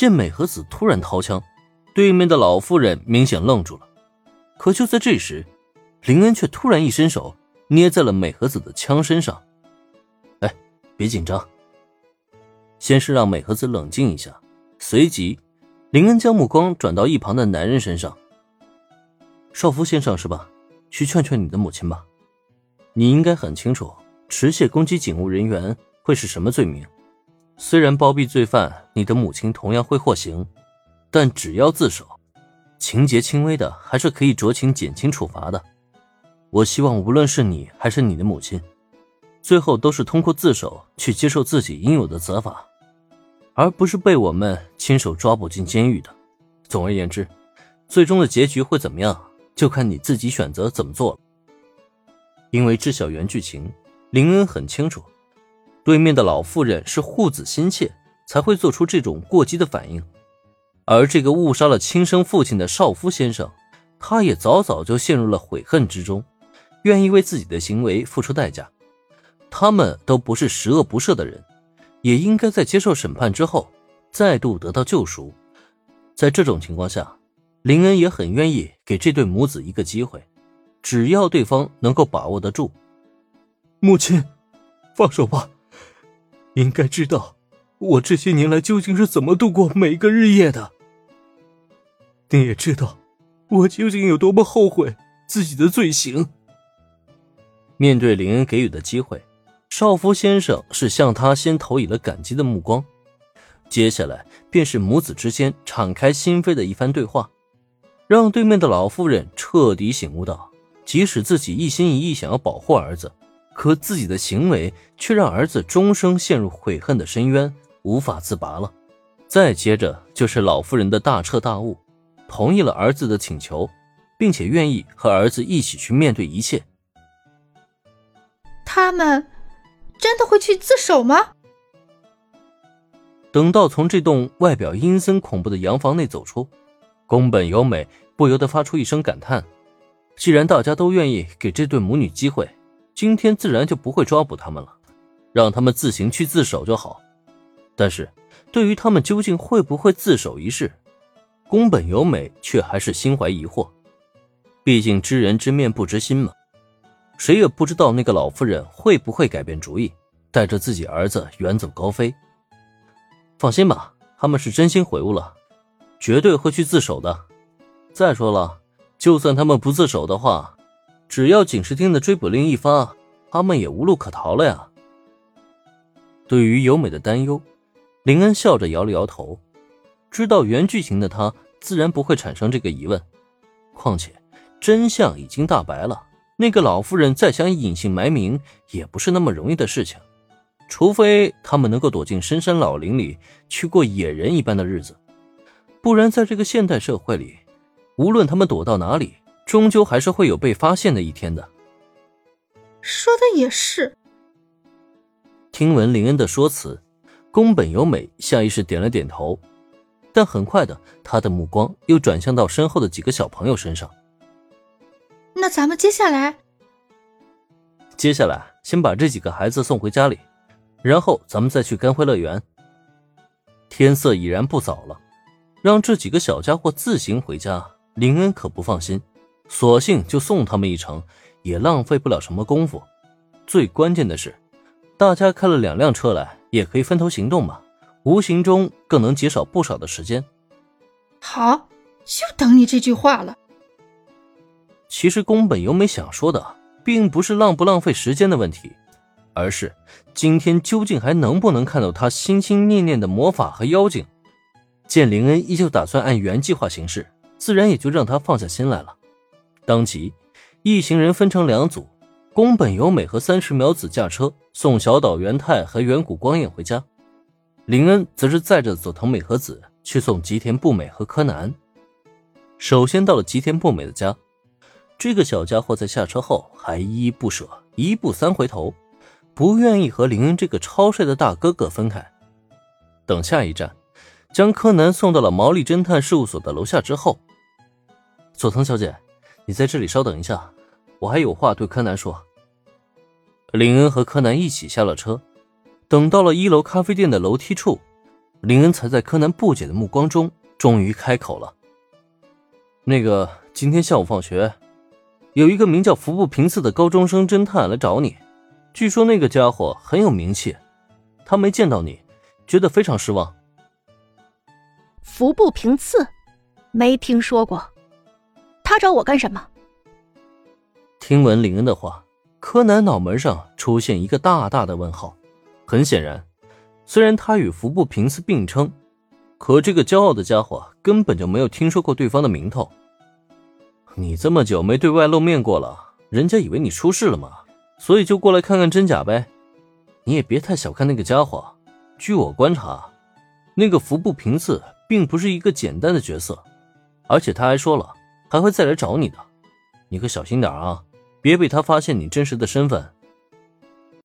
见美和子突然掏枪，对面的老妇人明显愣住了。可就在这时，林恩却突然一伸手捏在了美和子的枪身上。哎，别紧张，先是让美和子冷静一下，随即林恩将目光转到一旁的男人身上。少夫先生是吧？去劝劝你的母亲吧。你应该很清楚，持械攻击警务人员会是什么罪名。虽然包庇罪犯，你的母亲同样会获刑，但只要自首，情节轻微的还是可以酌情减轻处罚的。我希望无论是你还是你的母亲，最后都是通过自首去接受自己应有的责罚，而不是被我们亲手抓捕进监狱的。总而言之，最终的结局会怎么样？就看你自己选择怎么做了。因为知晓原剧情，林恩很清楚，对面的老妇人是护子心切，才会做出这种过激的反应。而这个误杀了亲生父亲的少夫先生，他也早早就陷入了悔恨之中，愿意为自己的行为付出代价。他们都不是十恶不赦的人，也应该在接受审判之后，再度得到救赎。在这种情况下。林恩也很愿意给这对母子一个机会，只要对方能够把握得住。母亲，放手吧。应该知道，我这些年来究竟是怎么度过每个日夜的。你也知道，我究竟有多么后悔自己的罪行。面对林恩给予的机会，少夫先生是向他先投以了感激的目光，接下来便是母子之间敞开心扉的一番对话。让对面的老妇人彻底醒悟到，即使自己一心一意想要保护儿子，可自己的行为却让儿子终生陷入悔恨的深渊，无法自拔了。再接着就是老妇人的大彻大悟，同意了儿子的请求，并且愿意和儿子一起去面对一切。他们真的会去自首吗？等到从这栋外表阴森恐怖的洋房内走出。宫本由美不由得发出一声感叹：“既然大家都愿意给这对母女机会，今天自然就不会抓捕他们了，让他们自行去自首就好。但是，对于他们究竟会不会自首一事，宫本由美却还是心怀疑惑。毕竟知人知面不知心嘛，谁也不知道那个老妇人会不会改变主意，带着自己儿子远走高飞。放心吧，他们是真心悔悟了。”绝对会去自首的。再说了，就算他们不自首的话，只要警视厅的追捕令一发，他们也无路可逃了呀。对于由美的担忧，林恩笑着摇了摇头。知道原剧情的他，自然不会产生这个疑问。况且，真相已经大白了，那个老妇人再想隐姓埋名，也不是那么容易的事情。除非他们能够躲进深山老林里，去过野人一般的日子。不然，在这个现代社会里，无论他们躲到哪里，终究还是会有被发现的一天的。说的也是。听闻林恩的说辞，宫本由美下意识点了点头，但很快的，他的目光又转向到身后的几个小朋友身上。那咱们接下来，接下来先把这几个孩子送回家里，然后咱们再去干辉乐园。天色已然不早了。让这几个小家伙自行回家，林恩可不放心，索性就送他们一程，也浪费不了什么功夫。最关键的是，大家开了两辆车来，也可以分头行动嘛，无形中更能节省不少的时间。好，就等你这句话了。其实宫本由美想说的，并不是浪不浪费时间的问题，而是今天究竟还能不能看到他心心念念的魔法和妖精。见林恩依旧打算按原计划行事，自然也就让他放下心来了。当即，一行人分成两组，宫本由美和三十秒子驾车送小岛元太和远古光彦回家，林恩则是载着佐藤美和子去送吉田步美和柯南。首先到了吉田步美的家，这个小家伙在下车后还依依不舍，一步三回头，不愿意和林恩这个超帅的大哥哥分开。等下一站。将柯南送到了毛利侦探事务所的楼下之后，佐藤小姐，你在这里稍等一下，我还有话对柯南说。林恩和柯南一起下了车，等到了一楼咖啡店的楼梯处，林恩才在柯南不解的目光中，终于开口了：“那个，今天下午放学，有一个名叫服部平次的高中生侦探来找你，据说那个家伙很有名气，他没见到你，觉得非常失望。”服部平次，没听说过，他找我干什么？听闻林恩的话，柯南脑门上出现一个大大的问号。很显然。虽然他与服部平次并称，可这个骄傲的家伙根本就没有听说过对方的名头。你这么久没对外露面过了，人家以为你出事了吗？所以就过来看看真假呗。你也别太小看那个家伙。据我观察，那个服部平次并不是一个简单的角色，而且他还说了还会再来找你的。你可小心点啊，别被他发现你真实的身份。